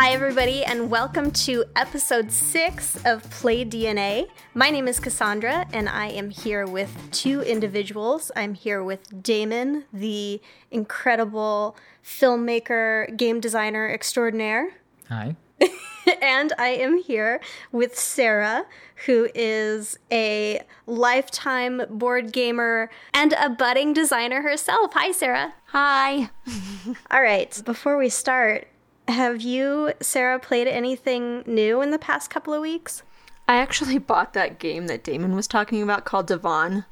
Hi, everybody, and welcome to episode six of Play DNA. My name is Cassandra, and I am here with two individuals. I'm here with Damon, the incredible filmmaker, game designer extraordinaire. Hi. and I am here with Sarah, who is a lifetime board gamer and a budding designer herself. Hi, Sarah. Hi. All right, before we start, have you, Sarah, played anything new in the past couple of weeks? I actually bought that game that Damon was talking about called Devon,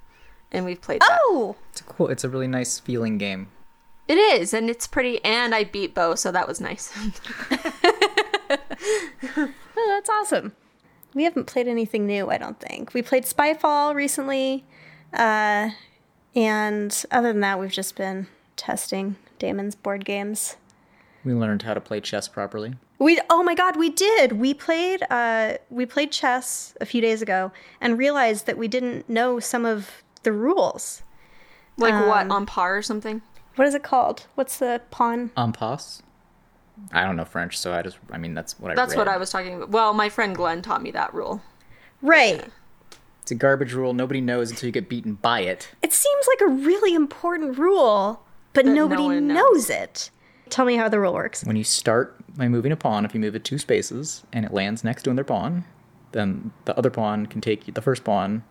and we've played that. Oh, It's cool. It's a really nice feeling game. It is, and it's pretty, and I beat Bo, so that was nice. oh, that's awesome. We haven't played anything new, I don't think. We played Spyfall recently, uh, and other than that, we've just been testing Damon's board games. We learned how to play chess properly. We oh my god, we did. We played uh we played chess a few days ago and realized that we didn't know some of the rules. like what, on par or something? What is it called? What's the pawn? En passe? I don't know French, so I just, I mean, that's what I That's read. what I was talking about. Well, my friend Glenn taught me that rule. Right. It's a garbage rule. Nobody knows until you get beaten by it. It seems like a really important rule, but no nobody one knows knows. it. Tell me how the rule works. When you start by moving a pawn, if you move it two spaces and it lands next to another pawn, then the other pawn can take the first pawn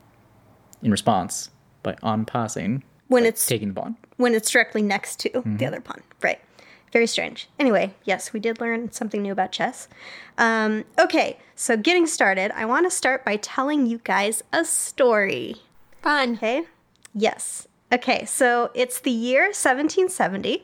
in response by en passing, When it's taking the pawn. when it's directly next to the other pawn. Right. Very strange. Anyway, yes, we did learn something new about chess. Um, okay, so getting started, I want to start by telling you guys a story. Fun. Okay? Yes. Okay, so it's the year 1770,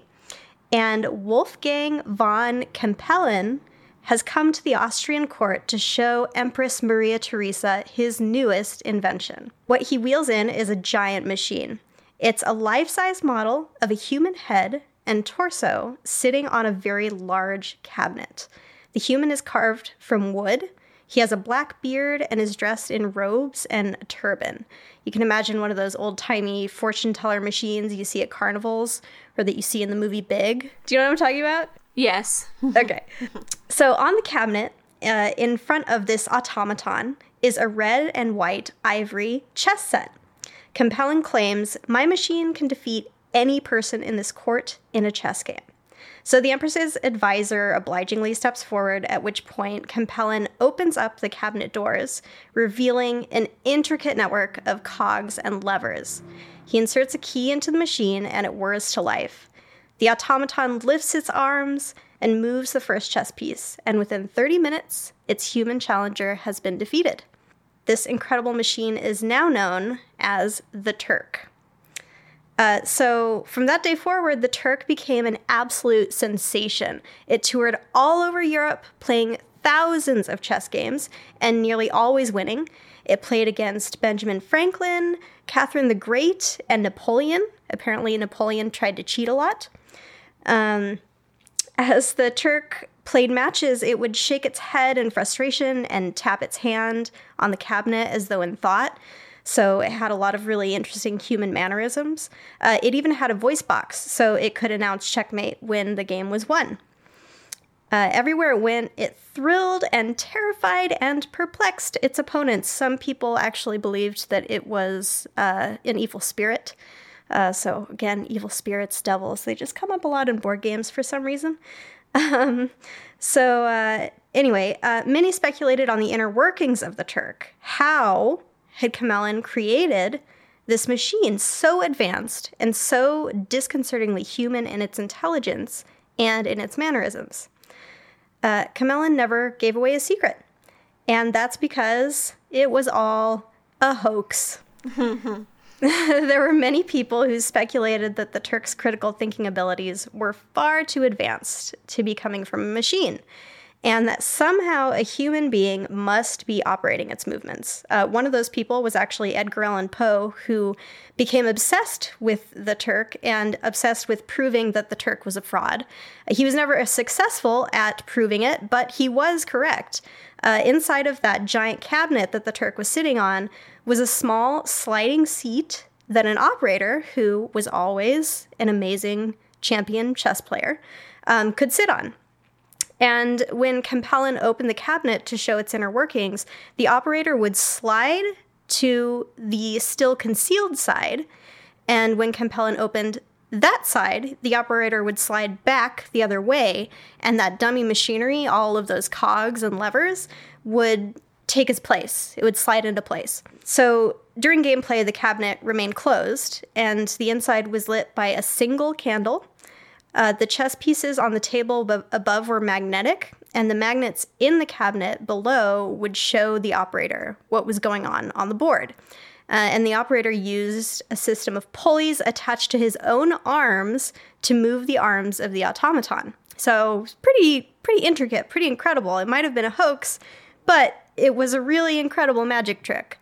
and Wolfgang von Kempelen has come to the Austrian court to show Empress Maria Theresa his newest invention. What he wheels in is a giant machine. It's a life size model of a human head and torso sitting on a very large cabinet. The human is carved from wood. He has a black beard and is dressed in robes and a turban. You can imagine one of those old timey fortune teller machines you see at carnivals or that you see in the movie Big. Do you know what I'm talking about? Yes. Okay. So on the cabinet, uh, in front of this automaton, is a red and white ivory chess set. Kempelen claims my machine can defeat any person in this court in a chess game. So the Empress's advisor obligingly steps forward, at which point Kempelen opens up the cabinet doors, revealing an intricate network of cogs and levers. He inserts a key into the machine and it whirs to life. The automaton lifts its arms and moves the first chess piece, and within 30 minutes, its human challenger has been defeated. This incredible machine is now known as the Turk. Uh, so, from that day forward, the Turk became an absolute sensation. It toured all over Europe, playing thousands of chess games and nearly always winning. It played against Benjamin Franklin, Catherine the Great, and Napoleon. Apparently, Napoleon tried to cheat a lot. Um, as the Turk played matches, it would shake its head in frustration and tap its hand on the cabinet as though in thought. So it had a lot of really interesting human mannerisms. Uh, it even had a voice box, so it could announce checkmate when the game was won. Uh, everywhere it went, it thrilled and terrified and perplexed its opponents. Some people actually believed that it was uh, an evil spirit. Uh, so, again, evil spirits, devils, they just come up a lot in board games for some reason. Um, so, uh, anyway, uh, many speculated on the inner workings of the Turk. How had Kempelen created this machine so advanced and so disconcertingly human in its intelligence and in its mannerisms? Uh, Kempelen never gave away his secret. And that's because it was all a hoax. there were many people who speculated that the Turk's critical thinking abilities were far too advanced to be coming from a machine, and that somehow a human being must be operating its movements. Uh, one of those people was actually Edgar Allan Poe, who became obsessed with the Turk and obsessed with proving that the Turk was a fraud. He was never successful at proving it, but he was correct. Uh, inside of that giant cabinet that the Turk was sitting on was a small sliding seat that an operator, who was always an amazing champion chess player, um, could sit on. And when Kempelen opened the cabinet to show its inner workings, the operator would slide to the still concealed side. And when Kempelen opened that side, the operator would slide back the other way, and that dummy machinery, all of those cogs and levers, would take its place. It would slide into place. So during gameplay, the cabinet remained closed, and the inside was lit by a single candle. Uh, the chess pieces on the table ab- above were magnetic, and the magnets in the cabinet below would show the operator what was going on on the board. Uh, and the operator used a system of pulleys attached to his own arms to move the arms of the automaton. So pretty, pretty intricate, pretty incredible. It might have been a hoax, but it was a really incredible magic trick.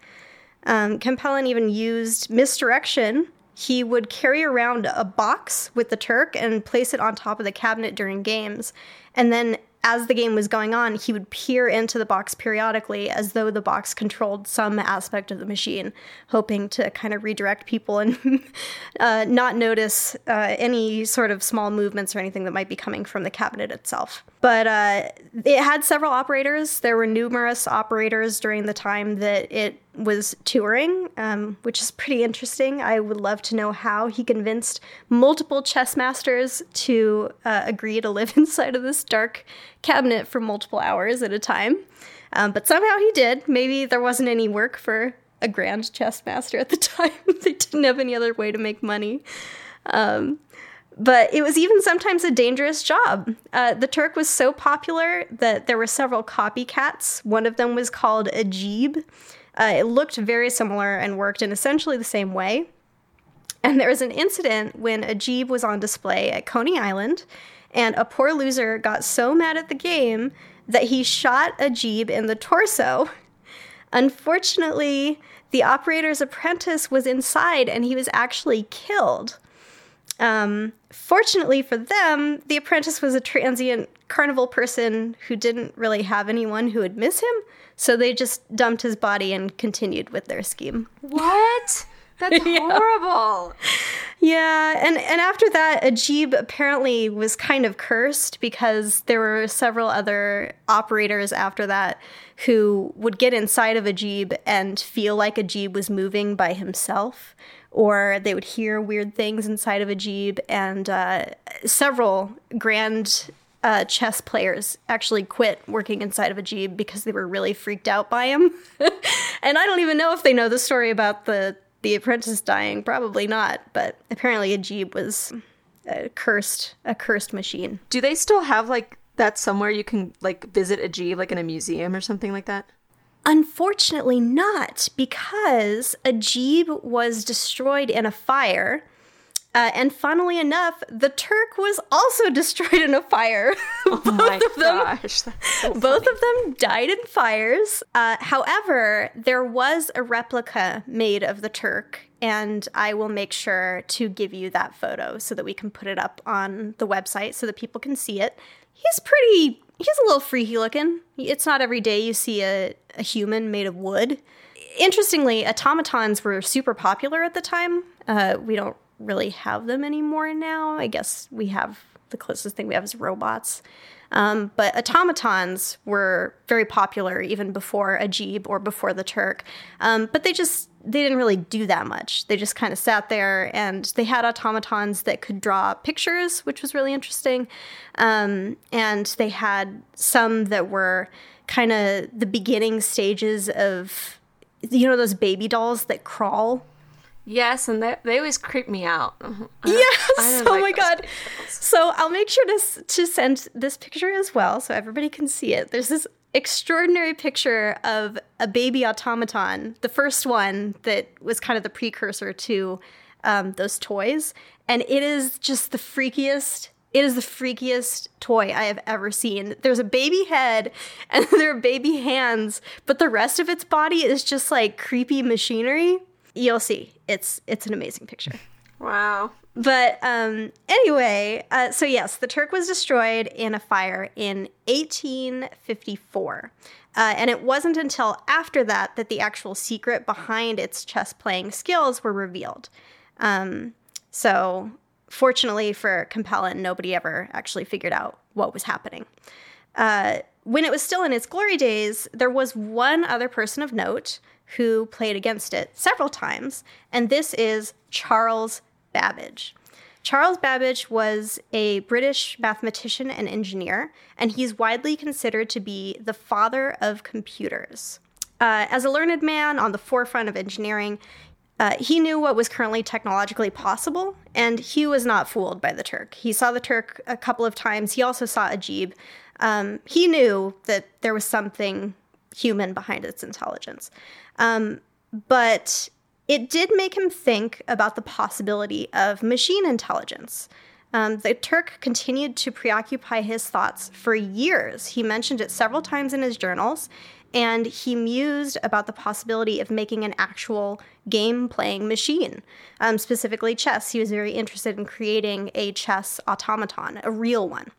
Um, even used misdirection. He would carry around a box with the Turk and place it on top of the cabinet during games. And then as the game was going on, he would peer into the box periodically as though the box controlled some aspect of the machine, hoping to kind of redirect people and uh, not notice uh, any sort of small movements or anything that might be coming from the cabinet itself. But uh, it had several operators. There were numerous operators during the time that it was touring, um, which is pretty interesting. I would love to know how he convinced multiple chess masters to uh, agree to live inside of this dark cabinet for multiple hours at a time. Um, but somehow he did. Maybe there wasn't any work for a grand chess master at the time. they didn't have any other way to make money. Um, but it was even sometimes a dangerous job. Uh, the Turk was so popular that there were several copycats. One of them was called Ajeeb. Uh, it looked very similar and worked in essentially the same way. And there was an incident when Ajeeb was on display at Coney Island, and a poor loser got so mad at the game that he shot Ajeeb in the torso. Unfortunately, the operator's apprentice was inside and he was actually killed. Um, fortunately for them, the apprentice was a transient carnival person who didn't really have anyone who would miss him, so they just dumped his body and continued with their scheme. What? That's Yeah. horrible. Yeah, and and after that, Ajeeb apparently was kind of cursed because there were several other operators after that who would get inside of Ajeeb and feel like Ajeeb was moving by himself, or they would hear weird things inside of Ajeeb, and uh, several grand. Uh, chess players actually quit working inside of Ajeeb because they were really freaked out by him. and I don't even know if they know the story about the the apprentice dying. Probably not, but apparently Ajeeb was a cursed a cursed machine. Do they still have like that somewhere you can like visit Ajeeb, like in a museum or something like that? Unfortunately, not because Ajeeb was destroyed in a fire. Uh, and funnily enough, the Turk was also destroyed in a fire. Oh Both of them so Both of them died in fires. Uh, however, there was a replica made of the Turk, and I will make sure to give you that photo so that we can put it up on the website so that people can see it. He's pretty, he's a little freaky looking. It's not every day you see a, a human made of wood. Interestingly, automatons were super popular at the time. Uh, we don't really have them anymore now. I guess we have the closest thing we have is robots. Um, but automatons were very popular even before Ajeeb or before the Turk. Um, but they just they didn't really do that much. They just kind of sat there, and they had automatons that could draw pictures, which was really interesting. Um, and they had some that were kind of the beginning stages of you know those baby dolls that crawl Yes, and they, they always creep me out. I don't- I Yes. Oh like my god. dolls. So I'll make sure to to send this picture as well, so everybody can see it. There's this extraordinary picture of a baby automaton, the first one that was kind of the precursor to um, those toys, and it is just the freakiest. It is the freakiest toy I have ever seen. There's a baby head and there are baby hands, but the rest of its body is just like creepy machinery. You'll see. It's it's an amazing picture. Wow. But um, anyway, uh, so yes, the Turk was destroyed in a fire in 1854. Uh, and it wasn't until after that that the actual secret behind its chess playing skills were revealed. Um, so, fortunately for Kempelen, nobody ever actually figured out what was happening. Uh, when it was still in its glory days, there was one other person of note who played against it several times, and this is Charles Babbage. Charles Babbage was a British mathematician and engineer, and he's widely considered to be the father of computers. Uh, as a learned man on the forefront of engineering, uh, he knew what was currently technologically possible, and he was not fooled by the Turk. He saw the Turk a couple of times. He also saw Ajeeb. Um, he knew that there was something human behind its intelligence. Um, but it did make him think about the possibility of machine intelligence. Um, the Turk continued to preoccupy his thoughts for years. He mentioned it several times in his journals, and he mused about the possibility of making an actual game playing machine, um, specifically chess. He was very interested in creating a chess automaton, a real one.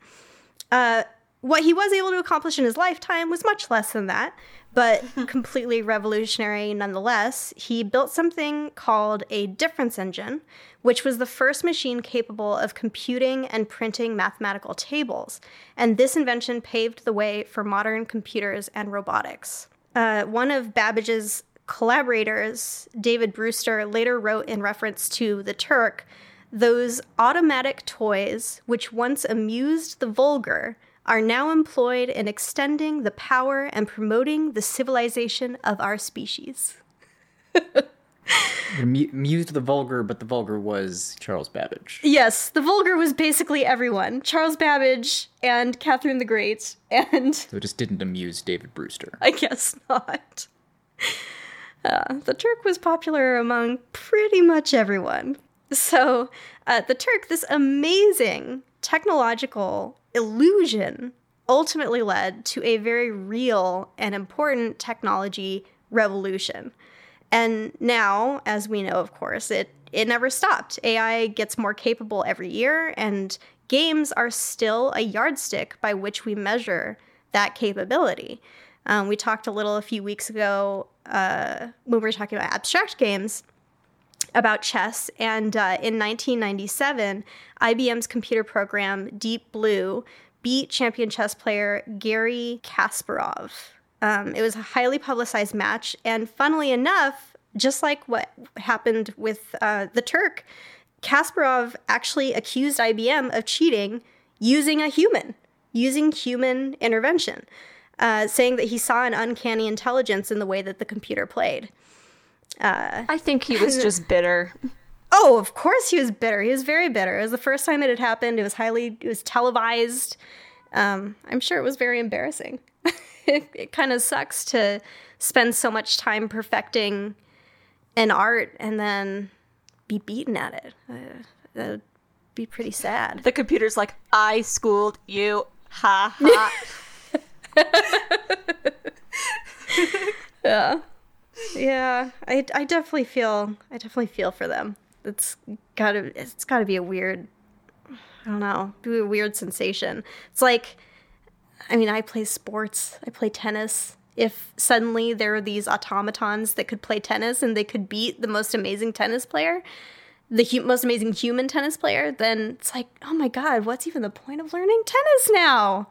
Uh, what he was able to accomplish in his lifetime was much less than that, but completely revolutionary nonetheless. He built something called a difference engine, which was the first machine capable of computing and printing mathematical tables. And this invention paved the way for modern computers and robotics. Uh, one of Babbage's collaborators, David Brewster, later wrote in reference to the Turk those automatic toys which once amused the vulgar are now employed in extending the power and promoting the civilization of our species. Mu- Mused the vulgar, but the vulgar was Charles Babbage. Yes, the vulgar was basically everyone Charles Babbage and Catherine the Great, and So it just didn't amuse David Brewster. I guess not. Uh, the Turk was popular among pretty much everyone. So, uh, the Turk, this amazing technological illusion, ultimately led to a very real and important technology revolution. And now, as we know, of course, it, it never stopped. AI gets more capable every year, and games are still a yardstick by which we measure that capability. Um, we talked a little a few weeks ago uh, when we were talking about abstract games about chess. And uh, in 1997, IBM's computer program, Deep Blue, beat champion chess player Garry Kasparov. Um, it was a highly publicized match. And funnily enough, just like what happened with uh, the Turk, Kasparov actually accused IBM of cheating using a human, using human intervention, uh, saying that he saw an uncanny intelligence in the way that the computer played. I think he was just bitter. Oh, of course he was bitter. He was very bitter. It was the first time it had happened. It was highly, it was televised. Um, I'm sure it was very embarrassing. it it kind of sucks to spend so much time perfecting an art and then be beaten at it. Uh, that'd be pretty sad. The computer's like, I schooled you. Ha ha. Yeah, yeah. I, I definitely feel, I definitely feel for them. It's gotta, it's gotta be a weird, I don't know, be a weird sensation. It's like, I mean, I play sports. I play tennis. If suddenly there are these automatons that could play tennis and they could beat the most amazing tennis player, the hu- most amazing human tennis player, then it's like, oh my god, what's even the point of learning tennis now?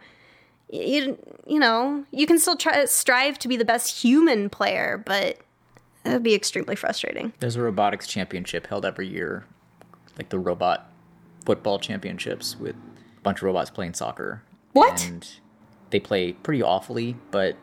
You, you know, you can still try strive to be the best human player, but that would be extremely frustrating. There's a robotics championship held every year, like the robot football championships with a bunch of robots playing soccer. What? And they play pretty awfully, but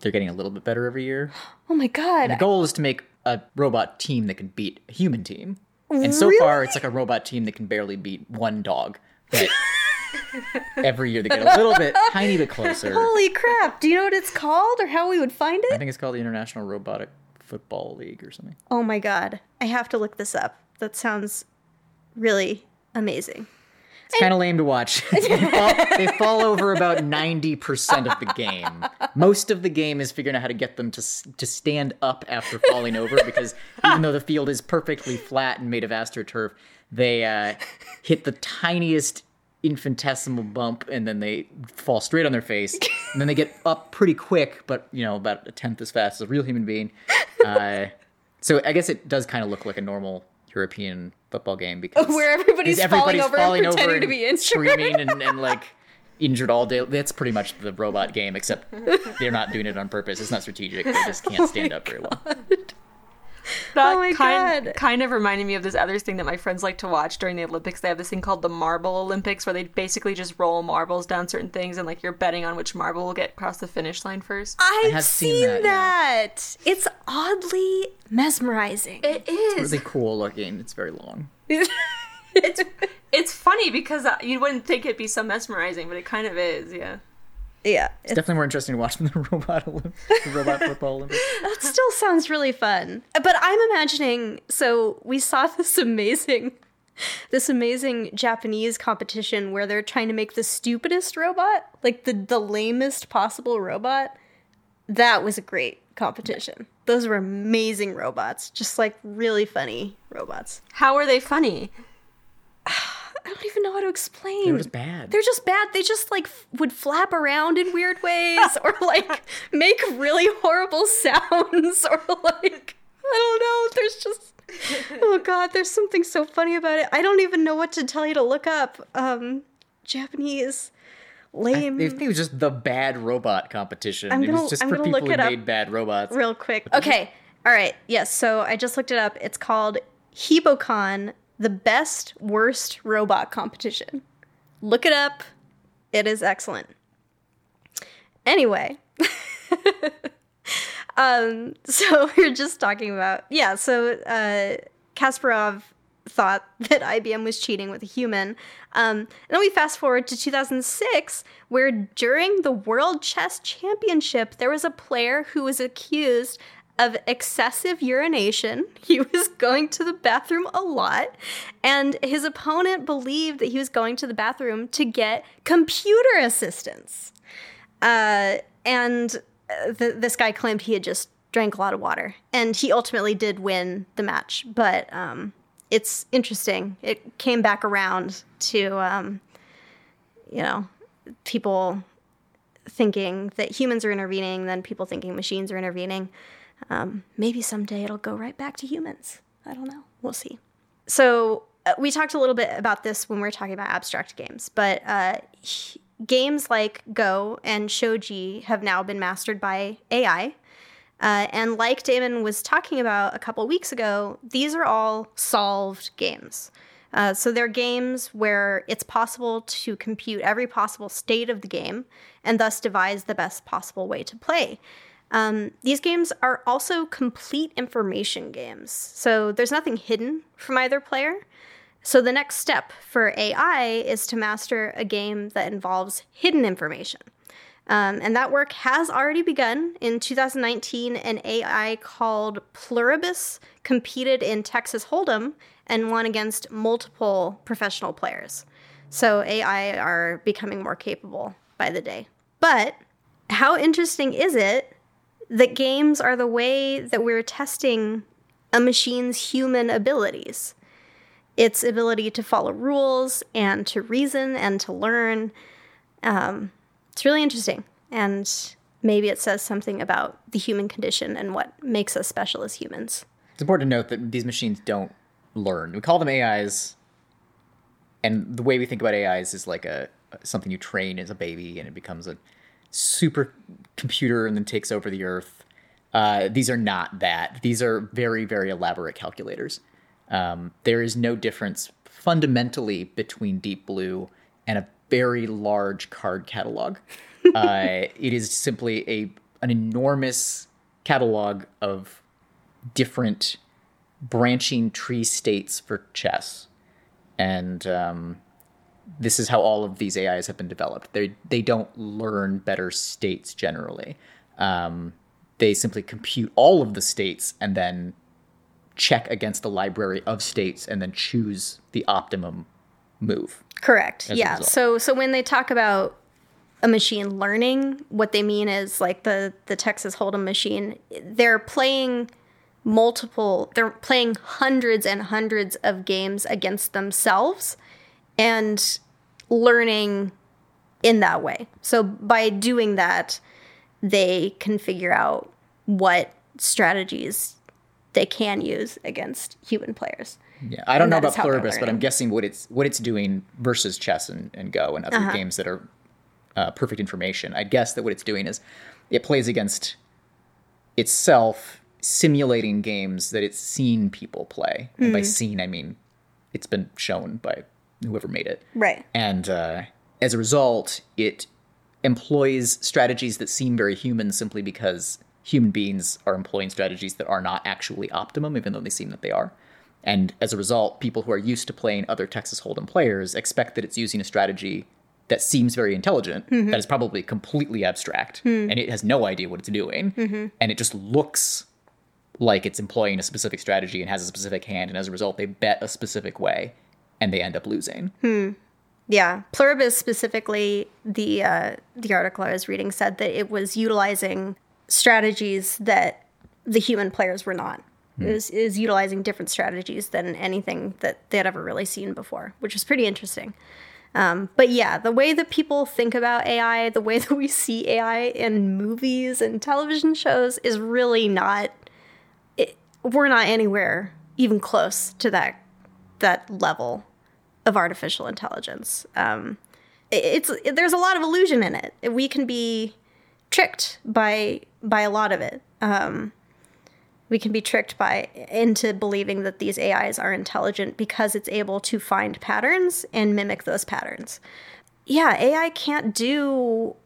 they're getting a little bit better every year. Oh my god. The goal is to make a robot team that can beat a human team. And so Really? far, it's like a robot team that can barely beat one dog. But every year they get a little bit, tiny bit closer. Holy crap. Do you know what it's called or how we would find it? I think it's called the International Robotic Football League or something. Oh my god. I have to look this up. That sounds really amazing. It's kind of lame to watch. they, fall, they fall over about 90% of the game. Most of the game is figuring out how to get them to, to stand up after falling over because even though the field is perfectly flat and made of astroturf, they uh, hit the tiniest infinitesimal bump and then they fall straight on their face. And then they get up pretty quick, but, you know, about a tenth as fast as a real human being. Uh, so I guess it does kind of look like a normal European football game because Where everybody's because falling over and pretending to and be injured. screaming and, and like injured all day. That's pretty much the robot game, except they're not doing it on purpose. It's not strategic. They just can't stand up very well. That Oh my kind, God. kind of reminded me of this other thing that my friends like to watch during the Olympics. They have this thing called the Marble Olympics where they basically just roll marbles down certain things and like you're betting on which marble will get across the finish line first. I've have seen, seen that, that. It's oddly mesmerizing. It is. It's really cool looking. It's very long. It's it's funny because uh, you wouldn't think it'd be so mesmerizing, but it kind of is, yeah. Yeah, It's definitely more interesting to watch than the robot Olymp- the robot football Olympics. that still sounds really fun. But I'm imagining. So we saw this amazing, this amazing Japanese competition where they're trying to make the stupidest robot, like the the lamest possible robot. That was a great competition. Those were amazing robots, just like really funny robots. How are they funny? I don't even know how to explain. They were just bad. They're just bad. They just like f- would flap around in weird ways or like make really horrible sounds or like I don't know. There's just oh god, there's something so funny about it. I don't even know what to tell you to look up. Um Japanese lame I think it was just the bad robot competition. I'm it gonna- was just I'm for gonna people look who made bad robots. real quick. Okay. All right. Yes, so I just looked it up. It's called Hebocon, the best worst robot competition. Look it up. It is excellent. Anyway, um, so we are just talking about yeah. So uh, Kasparov thought that IBM was cheating with a human. Um, and then we fast forward to 2006, where during the World Chess Championship, there was a player who was accused of excessive urination. He was going to the bathroom a lot, and his opponent believed that he was going to the bathroom to get computer assistance. Uh, and uh, th- this guy claimed he had just drank a lot of water, and he ultimately did win the match. But um, it's interesting. It came back around to, um, you know, people thinking that humans are intervening, then people thinking machines are intervening. Um, maybe someday it'll go right back to humans. I don't know. We'll see. So uh, we talked a little bit about this when we were talking about abstract games, but uh, games like Go and Shogi have now been mastered by AI. Uh, and like Damon was talking about a couple weeks ago, these are all solved games. Uh, so they're games where it's possible to compute every possible state of the game and thus devise the best possible way to play. Um, these games are also complete information games. So there's nothing hidden from either player. So the next step for AI is to master a game that involves hidden information. Um, and that work has already begun. In 2019, an AI called Pluribus competed in Texas Hold'em and won against multiple professional players. So AI are becoming more capable by the day. But how interesting is it that games are the way that we're testing a machine's human abilities? Its ability to follow rules and to reason and to learn. Um, it's really interesting. And maybe it says something about the human condition and what makes us special as humans. It's important to note that these machines don't learn. We call them AIs, and the way we think about AIs is like a something you train as a baby, and it becomes a super computer and then takes over the Earth. Uh, these are not that. These are very, very elaborate calculators. Um, there is no difference fundamentally between Deep Blue and a very large card catalog. uh, it is simply a an enormous catalog of different branching tree states for chess, and um, this is how all of these AIs have been developed. They they don't learn better states generally. Um, they simply compute all of the states and then check against the library of states and then choose the optimum move. Correct. Yeah. So so when they talk about a machine learning, what they mean is like the the Texas Hold'em machine, they're playing multiple they're playing hundreds and hundreds of games against themselves and learning in that way. So by doing that, they can figure out what strategies they can use against human players. Yeah, I don't And know about Pluribus, but I'm guessing what it's what it's doing versus chess and, and Go and other Uh-huh. games that are uh, perfect information. I'd guess that what it's doing is it plays against itself, simulating games that it's seen people play. And by seen, I mean it's been shown by whoever made it. Right. And uh, as a result, it employs strategies that seem very human simply because human beings are employing strategies that are not actually optimum, even though they seem that they are. And as a result, people who are used to playing other Texas Hold'em players expect that it's using a strategy that seems very intelligent, mm-hmm. that is probably completely abstract, hmm. and it has no idea what it's doing, mm-hmm. and it just looks like it's employing a specific strategy and has a specific hand, and as a result, they bet a specific way, and they end up losing. Hmm. Yeah, Pluribus specifically, the uh, the article I was reading said that it was utilizing strategies that the human players were not. It was, it was utilizing different strategies than anything that they had ever really seen before, which was pretty interesting. Um, but yeah, the way that people think about AI, the way that we see AI in movies and television shows is really not. It, we're not anywhere even close to that that level of artificial intelligence. Um, it- it's it, there's a lot of illusion in it. We can be tricked by by a lot of it. Um, we can be tricked by into believing that these AIs are intelligent because it's able to find patterns and mimic those patterns. Yeah, AI can't do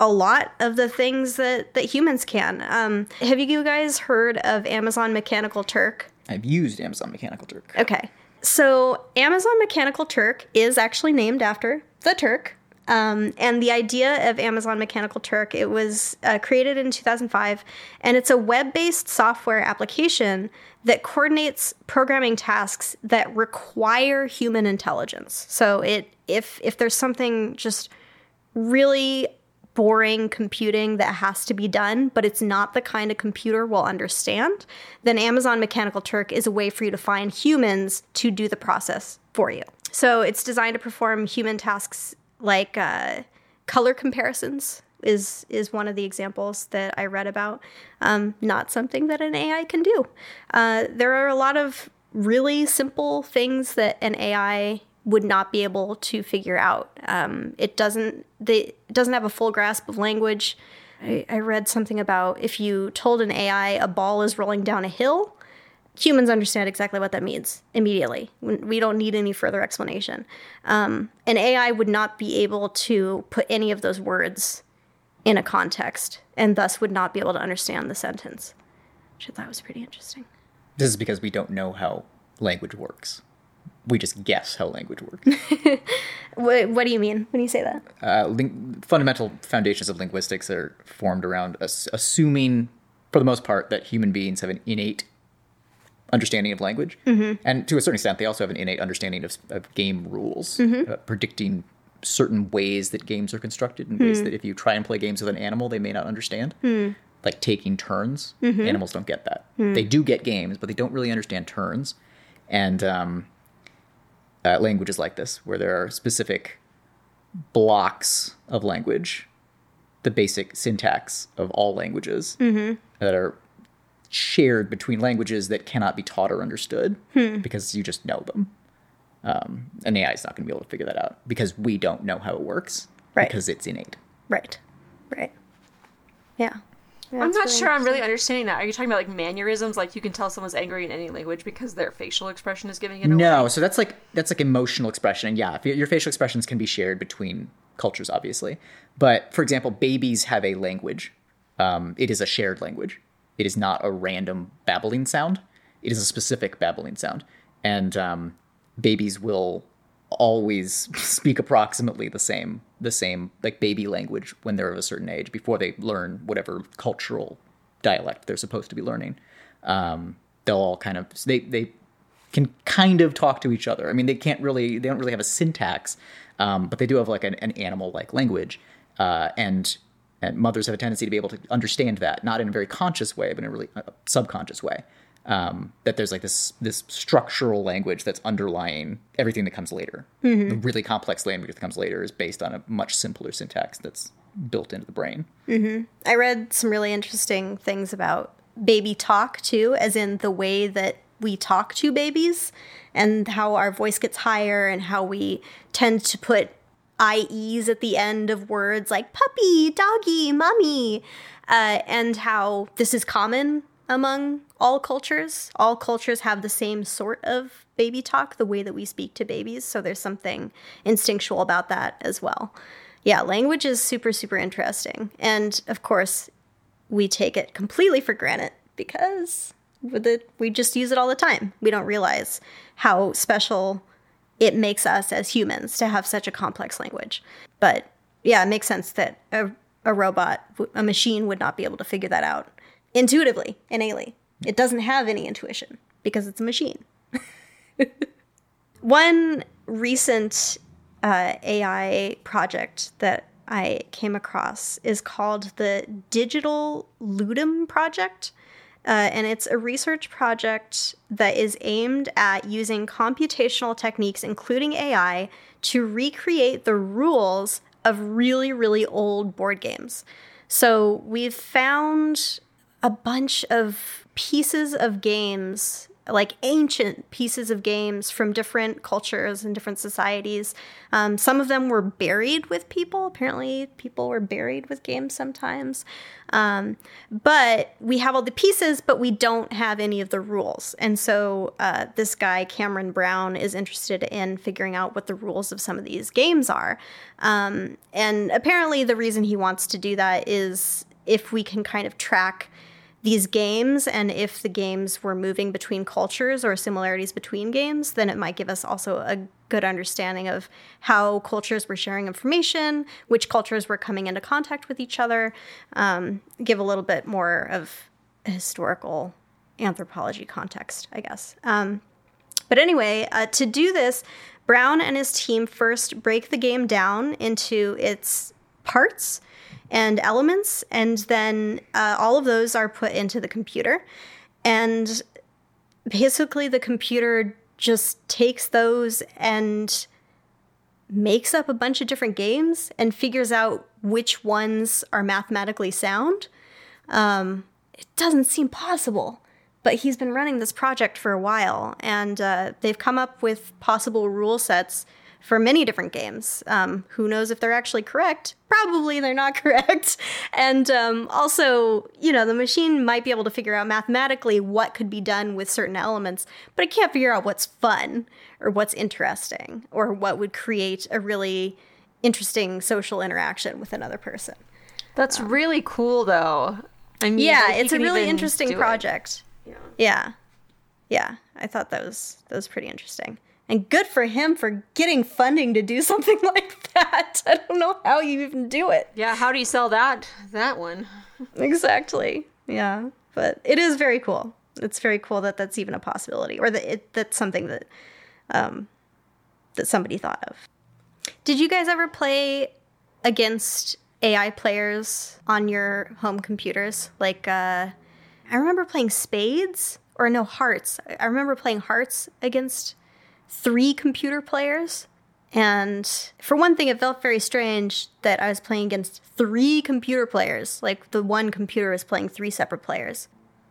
a lot of the things that that humans can. Um, have you guys heard of Amazon Mechanical Turk? I've used Amazon Mechanical Turk. Okay. So, Amazon Mechanical Turk is actually named after the Turk. Um, and the idea of Amazon Mechanical Turk, it was uh, created in 2005, and it's a web-based software application that coordinates programming tasks that require human intelligence. So, it if if there's something just really boring computing that has to be done, but it's not the kind of computer will understand, then Amazon Mechanical Turk is a way for you to find humans to do the process for you. So it's designed to perform human tasks like uh, color comparisons. Is is one of the examples that I read about. Um, not something that an AI can do. Uh, there are a lot of really simple things that an AI would not be able to figure out. Um, it doesn't they, it doesn't have a full grasp of language. I, I read something about if you told an AI a ball is rolling down a hill, humans understand exactly what that means immediately. We don't need any further explanation. Um, an AI would not be able to put any of those words in a context, and thus would not be able to understand the sentence, which I thought was pretty interesting. This is because we don't know how language works. We just guess how language works. What, what do you mean when you say that? uh, ling- fundamental foundations of linguistics are formed around ass- assuming, for the most part, that human beings have an innate understanding of language, and to a certain extent, they also have an innate understanding of, of game rules, uh, predicting certain ways that games are constructed in ways that if you try and play games with an animal, they may not understand. Like taking turns, animals don't get that. They do get games, but they don't really understand turns, and um, uh, language like this, where there are specific blocks of language, the basic syntax of all languages that are shared between languages that cannot be taught or understood because you just know them. Um, and AI is not going to be able to figure that out because we don't know how it works Right. because it's innate. Right, right, yeah. Yeah, I'm not really sure I'm really understanding that. Are you talking about like mannerisms? Like you can tell someone's angry in any language because their facial expression is giving it away? No, so that's like that's like emotional expression, and yeah, if your, your facial expressions can be shared between cultures, obviously. But for example, babies have a language. Um, it is a shared language. It is not a random babbling sound. It is a specific babbling sound, and um, babies will always speak approximately the same the same like baby language when they're of a certain age before they learn whatever cultural dialect they're supposed to be learning. Um, they'll all kind of they they can kind of talk to each other. I mean, they can't really, they don't really have a syntax, um, but they do have like an, an animal-like language, uh, and and mothers have a tendency to be able to understand that, not in a very conscious way, but in a really uh, subconscious way. Um, that there's like this this structural language that's underlying everything that comes later. The really complex language that comes later is based on a much simpler syntax that's built into the brain. I read some really interesting things about baby talk too, as in the way that we talk to babies and how our voice gets higher and how we tend to put IEs at the end of words like puppy, doggy, mommy, uh, and how this is common among all cultures. All cultures have the same sort of baby talk, the way that we speak to babies. So there's something instinctual about that as well. Yeah, language is super, super interesting. And of course, we take it completely for granted because we just use it all the time. We don't realize how special it makes us as humans to have such a complex language. But yeah, it makes sense that a, a robot, a machine would not be able to figure that out intuitively, innately. It doesn't have any intuition because it's a machine. One recent uh, AI project that I came across is called the Digital Ludeme Project. Uh, and it's a research project that is aimed at using computational techniques, including AI, to recreate the rules of really, really old board games. So we've found a bunch of pieces of games like ancient pieces of games from different cultures and different societies. Um, some of them were buried with people. Apparently, people were buried with games sometimes. Um, but we have all the pieces, but we don't have any of the rules. And so uh, this guy, Cameron Browne, is interested in figuring out what the rules of some of these games are. Um, and apparently, the reason he wants to do that is if we can kind of track these games and if the games were moving between cultures or similarities between games then it might give us also a good understanding of how cultures were sharing information which cultures were coming into contact with each other um, give a little bit more of historical anthropology context i guess. Um, but anyway uh, to do this Browne and his team first break the game down into its parts and elements, and then uh, all of those are put into the computer. And basically, the computer just takes those and makes up a bunch of different games and figures out which ones are mathematically sound. Um, it doesn't seem possible, but he's been running this project for a while, and uh, they've come up with possible rule sets for many different games. Um, who knows if they're actually correct? Probably they're not correct. And um, also, you know, the machine might be able to figure out mathematically what could be done with certain elements, but it can't figure out what's fun or what's interesting or what would create a really interesting social interaction with another person. That's um, really cool, though. I mean, yeah, it's a really interesting project. Yeah. yeah, yeah. I thought that was that was pretty interesting. And good for him for getting funding to do something like that. I don't know how you even do it. Yeah, how do you sell that that one? exactly. Yeah, but it is very cool. It's very cool that that's even a possibility, or that it, that's something that um, that somebody thought of. Did you guys ever play against AI players on your home computers? Like, uh, I remember playing Spades, or no, Hearts. I remember playing Hearts against three computer players. And for one thing, it felt very strange that I was playing against three computer players. Like the one computer was playing three separate players.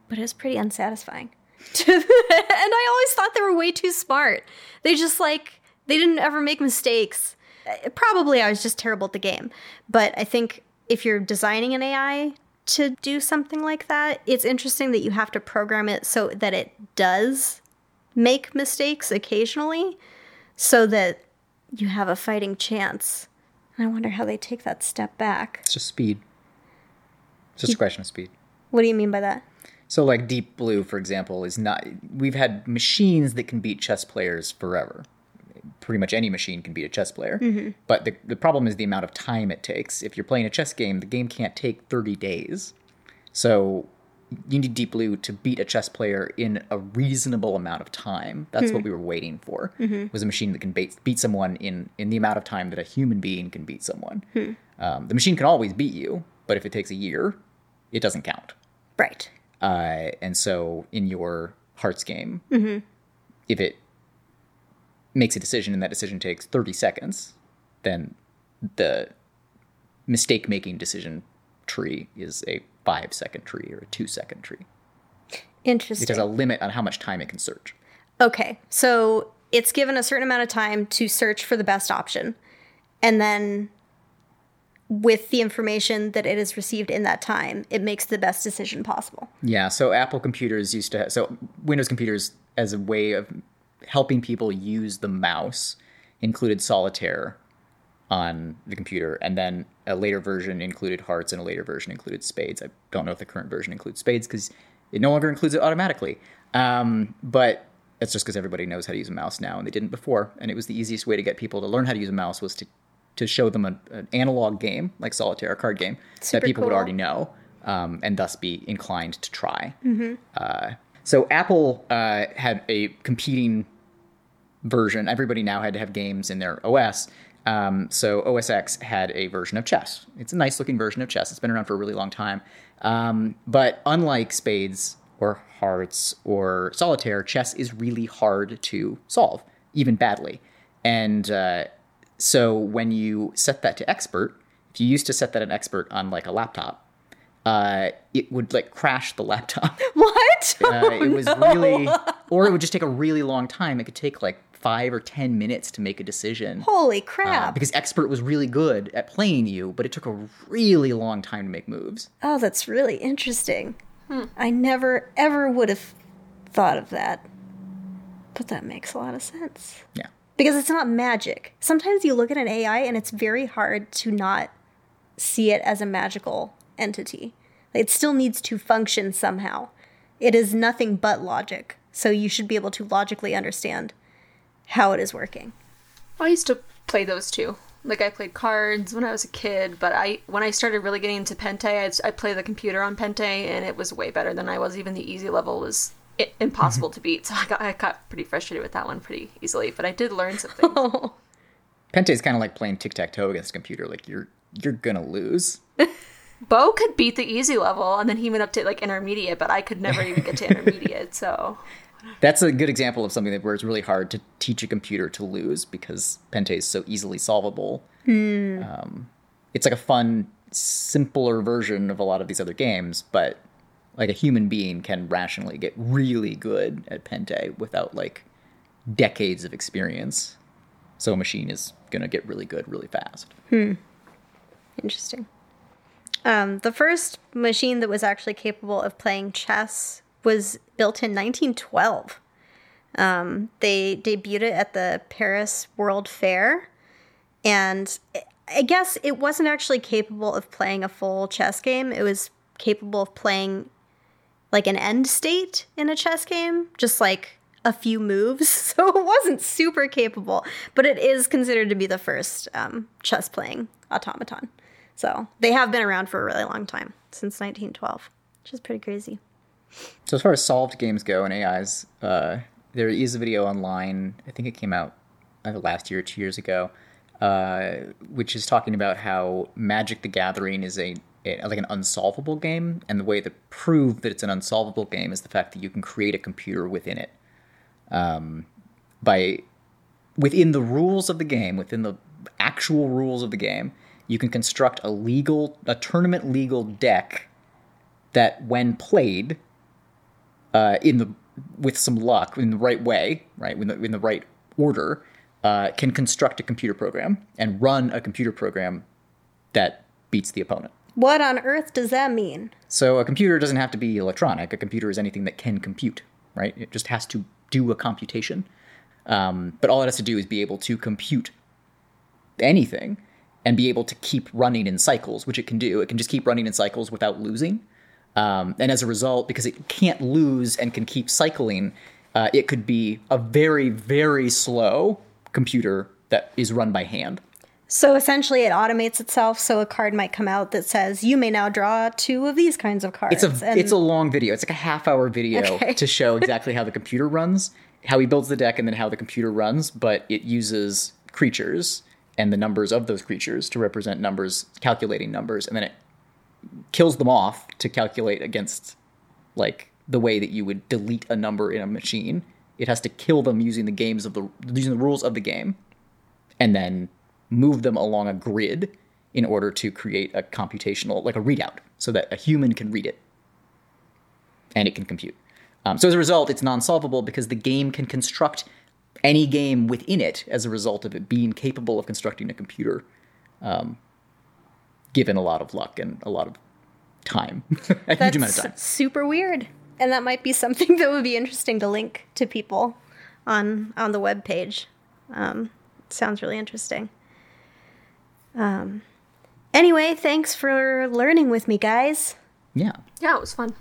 But it was pretty unsatisfying. and I always thought they were way too smart. They just like, they didn't ever make mistakes. Uh, probably I was just terrible at the game. But I think if you're designing an AI to do something like that, it's interesting that you have to program it so that it does make mistakes occasionally so that you have a fighting chance. And I wonder how they take that step back. It's just speed. It's just a question of speed. What do you mean by that? So, like Deep Blue, for example, is not. We've had machines that can beat chess players forever. Pretty much any machine can beat a chess player. Mm-hmm. But the, the problem is the amount of time it takes. If you're playing a chess game, the game can't take 30 days. So, you need Deep Blue to beat a chess player in a reasonable amount of time. That's mm-hmm. what hmm. we were waiting for. Mm-hmm. Was a machine that can beat, beat someone in in the amount of time that a human being can beat someone. Hmm. Um, the machine can always beat you, but if it takes a year, it doesn't count. Right. Uh, and so in your Hearts game, mm-hmm. if it makes a decision and that decision takes thirty seconds, then the mistake making decision tree is a five second tree or a two second tree. Interesting. It has a limit on how much time it can search. Okay, so it's given a certain amount of time to search for the best option. and then with the information that it has received in that time, it makes the best decision possible. Yeah, so Apple computers used to have, so Windows computers as a way of helping people use the mouse included solitaire on the computer and then a later version included hearts and a later version included spades. I don't know if the current version includes spades cuz it no longer includes it automatically. Um, but it's just because everybody knows how to use a mouse now and they didn't before and it was the easiest way to get people to learn how to use a mouse was to to show them an, an analog game like solitaire, a card game Super that people would already know, um, and thus be inclined to try. Uh, so Apple uh, had a competing version. Everybody now had to have games in their OS. Um, so OS X had a version of chess. It's a nice looking version of chess. It's been around for a really long time. Um, but unlike spades or hearts or solitaire, chess is really hard to solve, even badly. And uh, so when you set that to expert, if you used to set that an expert on like a laptop, uh, it would like crash the laptop. What? Uh, it was really, or it would just take a really long time. It could take like five or ten minutes to make a decision. Holy Uh, crap. because expert was really good at playing you, but it took a really long time to make moves. oh, that's really interesting. I never ever would have thought of that. But that makes a lot of sense. Yeah. Because it's not magic. Sometimes you look at an AI and it's very hard to not see it as a magical entity. It still needs to function somehow. It is nothing but logic. So you should be able to logically understand how it is working. I used to play those too. Like I played cards when I was a kid, but I when I started really getting into Pente, I'd, I played the computer on Pente, and it was way better than I was. Even the easy level was i- impossible mm-hmm. to beat, so I got I got pretty frustrated with that one pretty easily. But I did learn something. Pente is kind of like playing tic tac toe against a computer. Like you're you're gonna lose. Bo could beat the easy level, and then he went up to like intermediate, but I could never even get to intermediate. So That's a good example of something that where it's really hard to teach a computer to lose because Pente is so easily solvable. Um, it's like a fun, simpler version of a lot of these other games, but like a human being can rationally get really good at Pente without like decades of experience. So a machine is gonna get really good really fast. Interesting. Um, the first machine that was actually capable of playing chess was built in 1912. Um, they debuted it at the Paris World Fair, and I guess it wasn't actually capable of playing a full chess game. It was capable of playing like an end state in a chess game, just like a few moves. So it wasn't super capable, but it is considered to be the first um, chess playing automaton. So they have been around for a really long time, since 1912, which is pretty crazy. So as far as solved games go and AIs, uh, there is a video online. I think it came out either last year or two years ago, uh, which is talking about how Magic: The Gathering is a, a like an unsolvable game, and the way to prove that it's an unsolvable game is the fact that you can create a computer within it. Um, by within the rules of the game, within the actual rules of the game, you can construct a legal, a tournament legal deck that, when played, uh, in the with some luck, in the right way, right, in the, in the right order, uh, can construct a computer program and run a computer program that beats the opponent. What on earth does that mean? So a computer doesn't have to be electronic. A computer is anything that can compute, right? It just has to do a computation. Um, but all it has to do is be able to compute anything and be able to keep running in cycles, which it can do. It can just keep running in cycles without losing. Um, and as a result, because it can't lose and can keep cycling, uh, it could be a very, very slow computer that is run by hand. So essentially, it automates itself. So a card might come out that says, "You may now draw two of these kinds of cards." It's a and it's a long video. It's like a half hour video Okay. to show exactly how the computer runs, how he builds the deck, and then how the computer runs. But it uses creatures and the numbers of those creatures to represent numbers, calculating numbers, and then it kills them off to calculate against like the way that you would delete a number in a machine. It has to kill them using the games of the using the rules of the game, and then move them along a grid in order to create a computational like a readout so that a human can read it and it can compute. Um, so as a result, it's non-solvable because the game can construct any game within it as a result of it being capable of constructing a computer um, given a lot of luck and a lot of time, a huge amount of time. That's super weird. And that might be something that would be interesting to link to people on on the web page. Um, sounds really interesting. Um, anyway, thanks for learning with me, guys. Yeah. Yeah, it was fun.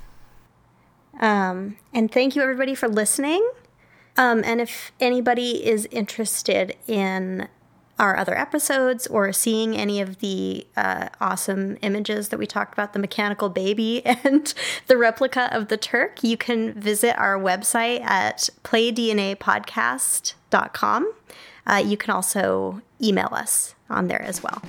Um, and thank you everybody for listening. Um, and if anybody is interested in our other episodes or seeing any of the uh, awesome images that we talked about, the mechanical baby and the replica of the Turk, you can visit our website at playdnapodcast.com. Uh, you can also email us on there as well.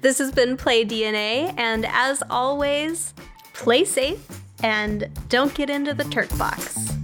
This has been Play DNA, and as always, play safe and don't get into the Turk box.